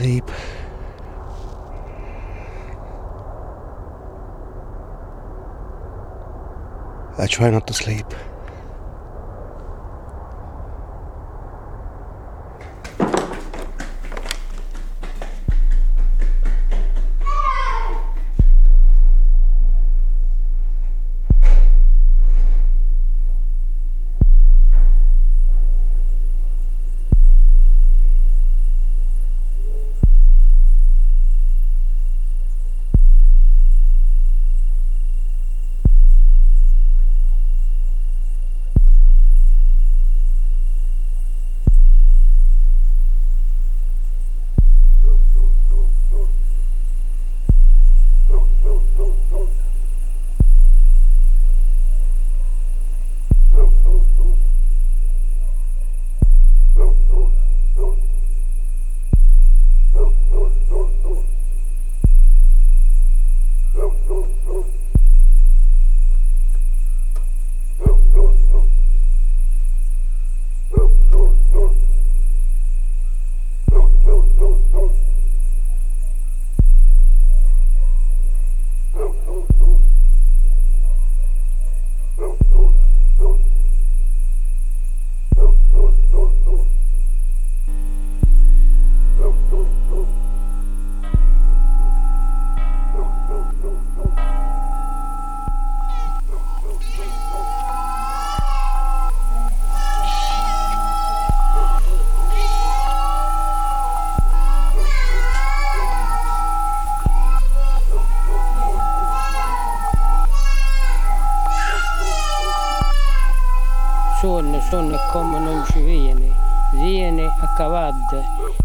Sleep. I try not to sleep.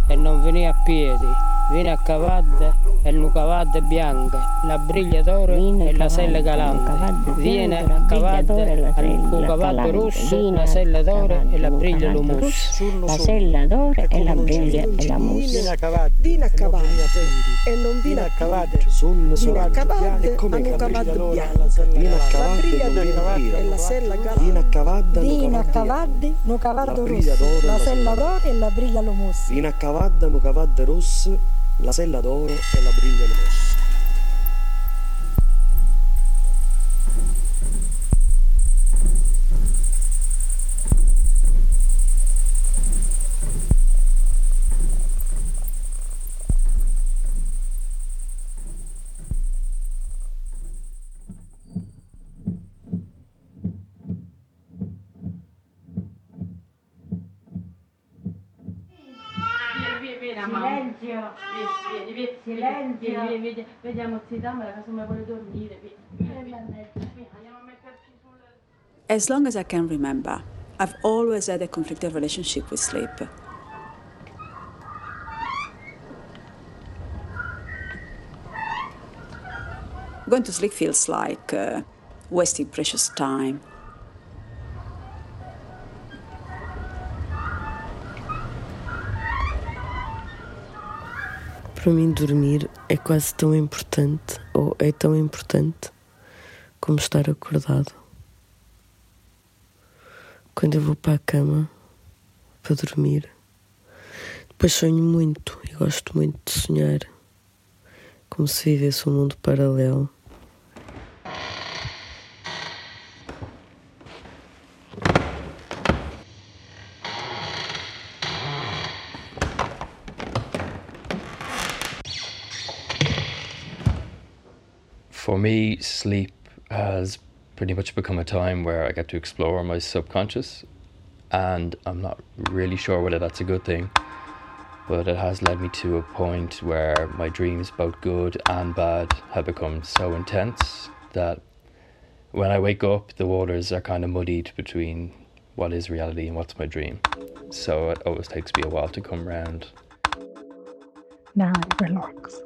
E non viene a piedi, viene a cavadde il cavadde bianca, la briglia d'oro e la sella galante, viene a cavadde il cavadde rosso, la sella d'oro e la briglia lumus. La sella d'oro e la briglia e la mus. Viene a cavadde, viene a cavadde e non viene a cavadde, viene a cavadde come una cavadde bianca, viene a cavadde e la sella galante, viene a cavaddi, no cavaddo rosso, la sella d'oro e la briglia lumus. Viene a cavadde, no cavadde rosse, la sella d'oro e la briglia rossa. Silenzio! Vieni, vieni, Silenzio! Vieni, vieni, vediamo zittamela che insomma vuole dormire. Sul... As long as I can remember, I've always had a conflicted relationship with sleep. Going to sleep feels like uh, wasting precious time. Para mim, dormir é quase tão importante, ou é tão importante, como estar acordado. Quando eu vou para a cama para dormir, depois sonho muito e gosto muito de sonhar, como se vivesse um mundo paralelo. For me, sleep has pretty much become a time where I get to explore my subconscious, and I'm not really sure whether that's a good thing, but it has led me to a point where my dreams, both good and bad, have become so intense that when I wake up, the waters are kind of muddied between what is reality and what's my dream. So it always takes me a while to come round. Now relax.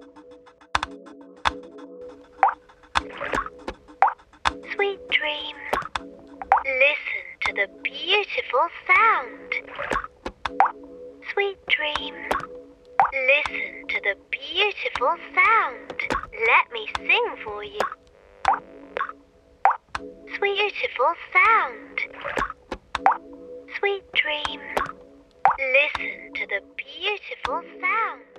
Beautiful sound. Sweet dreams. Listen to the beautiful sound.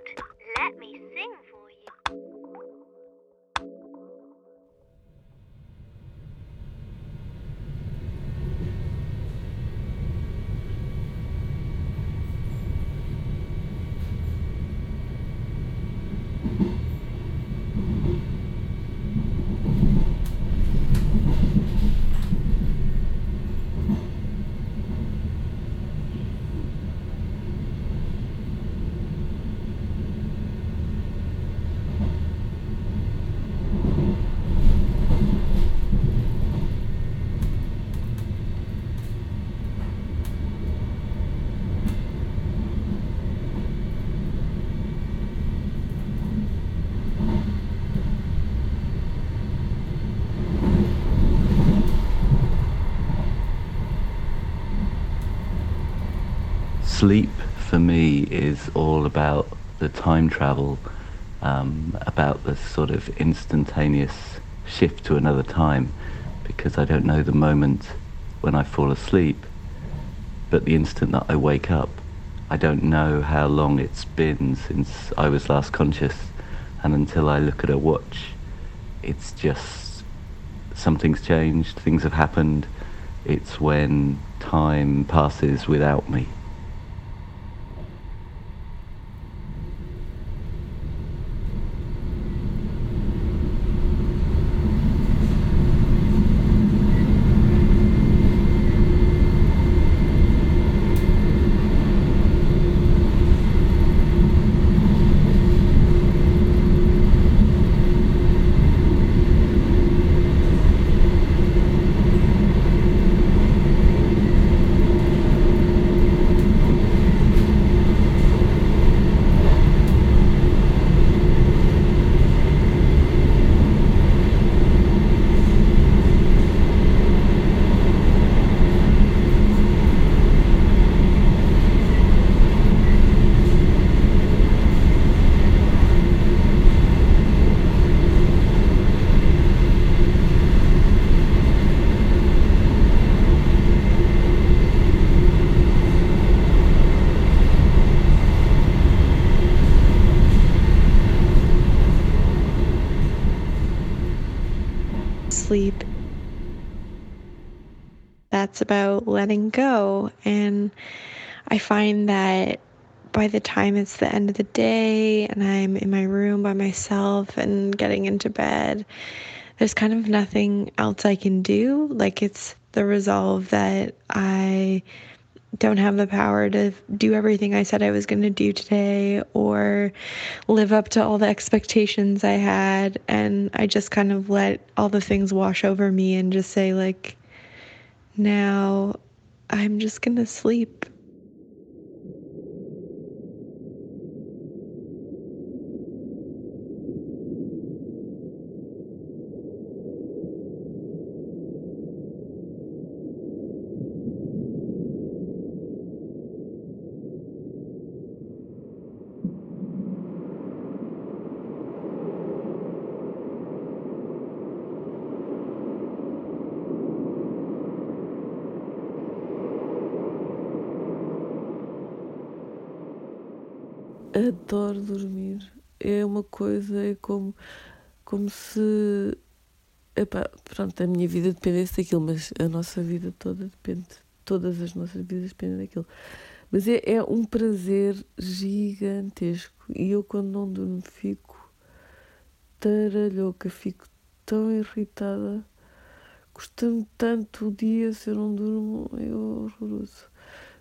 Sleep for me is all about the time travel, um, about the sort of instantaneous shift to another time, because I don't know the moment when I fall asleep, but the instant that I wake up, I don't know how long it's been since I was last conscious, and until I look at a watch, it's just something's changed, things have happened. It's when time passes without me. sleep that's about letting go. And I find that by the time it's the end of the day and I'm in my room by myself and getting into bed, there's kind of nothing else I can do. Like it's the resolve that I don't have the power to do everything I said I was going to do today or live up to all the expectations I had. And I just kind of let all the things wash over me and just say, like, now I'm just going to sleep. Adoro dormir. É uma coisa, é como, como se. Epá, pronto, a minha vida dependesse daquilo, mas a nossa vida toda depende. Todas as nossas vidas dependem daquilo. Mas é, é um prazer gigantesco. E eu, quando não durmo, fico taralhoca, fico tão irritada. Custa-me tanto o dia se eu não durmo, é horroroso.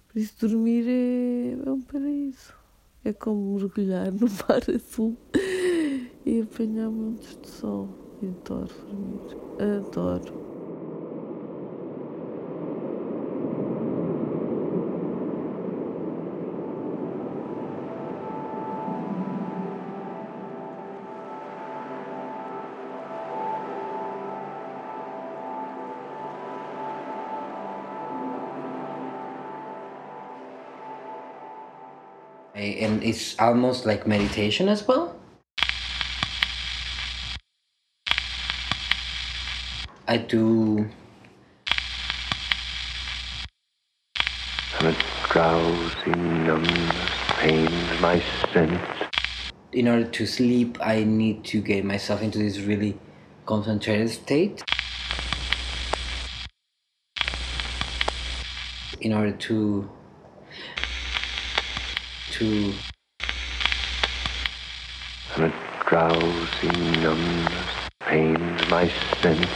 Por isso, dormir é, é um paraíso. É como mergulhar no mar azul e apanhar montes de sol. Adoro dormir. Adoro. And it's almost like meditation as well. I do. Drowsy numbness pains my sense. In order to sleep, I need to get myself into this really concentrated state. In order to to a drowsy numbness pains my sense.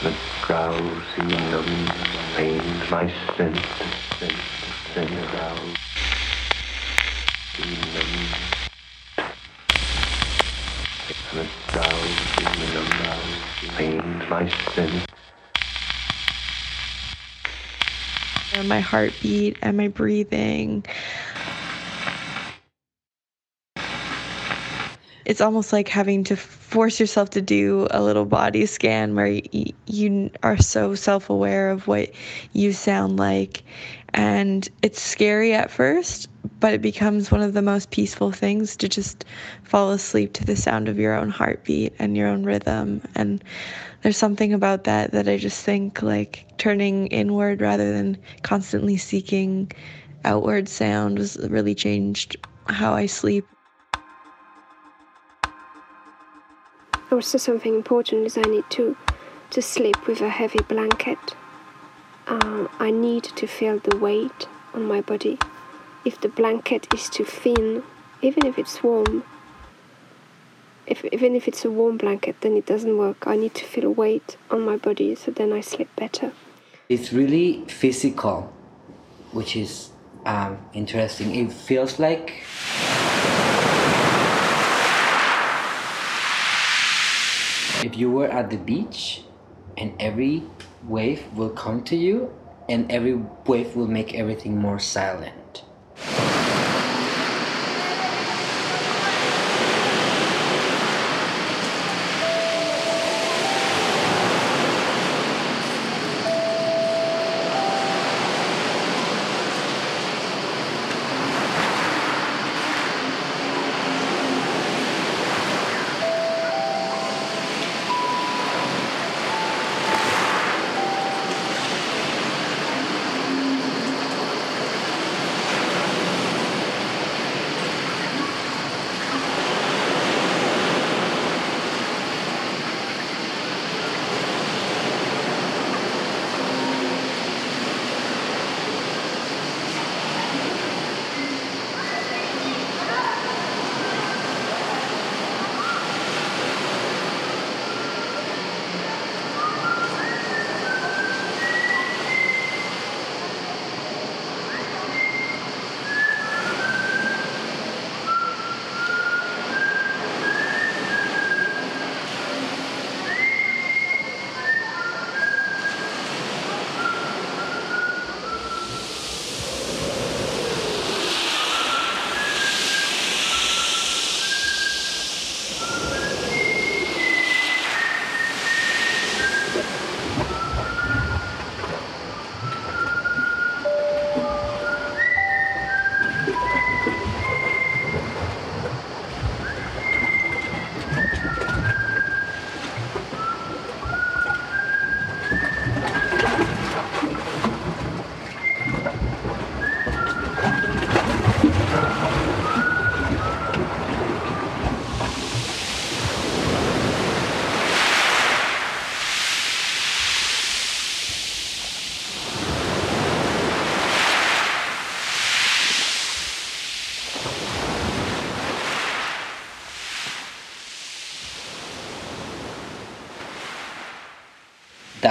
And a drowsy numbness pains my sense. sense, sense drowsy numbness. And a drowsy numbness pains my sense. And my heartbeat and my breathing. it's almost like having to force yourself to do a little body scan where y- you are so self aware of what you sound like. And it's scary at first, but it becomes one of the most peaceful things to just fall asleep to the sound of your own heartbeat and your own rhythm. And there's something about that that I just think like turning inward rather than constantly seeking outward sound was really changed how I sleep. Also, something important is I need to to sleep with a heavy blanket. Um, I need to feel the weight on my body. If the blanket is too thin, even if it's warm, if, even if it's a warm blanket, then it doesn't work. I need to feel weight on my body, so then I sleep better. It's really physical, which is um, interesting. It feels like if you were at the beach and every wave will come to you and every wave will make everything more silent.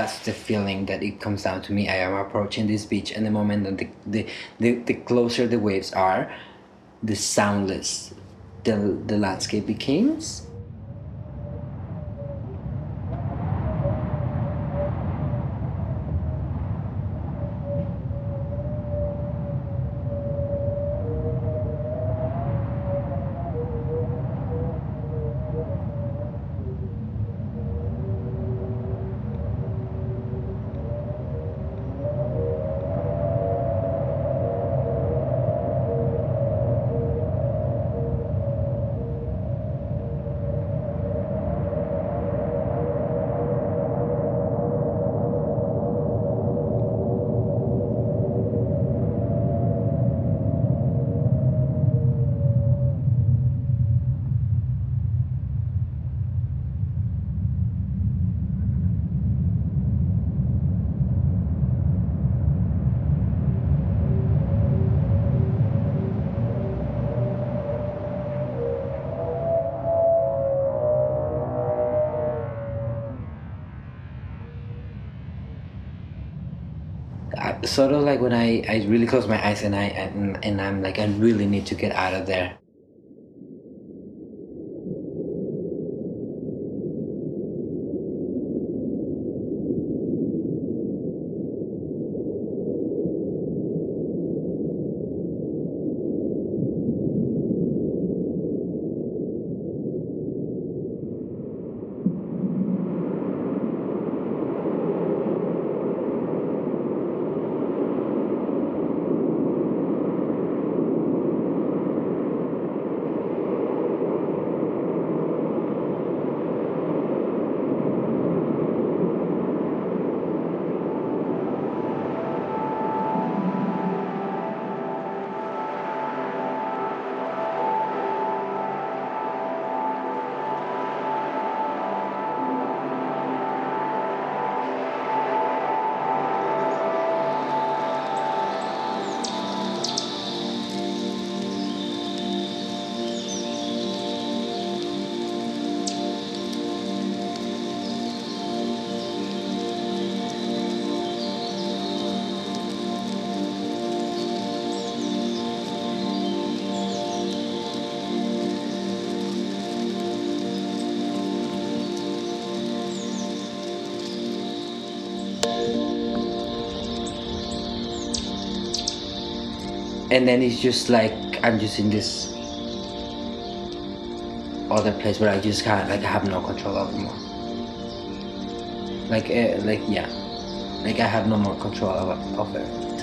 That's the feeling that it comes down to me. I am approaching this beach, and the moment that the the, the, the closer the waves are, the soundless the, the landscape becomes. Sort of like when I, I really close my eyes and I and, and I'm like I really need to get out of there. And then it's just like I'm just in this other place where I just can't like I have no control over more. Like uh, like yeah, like I have no more control over, it.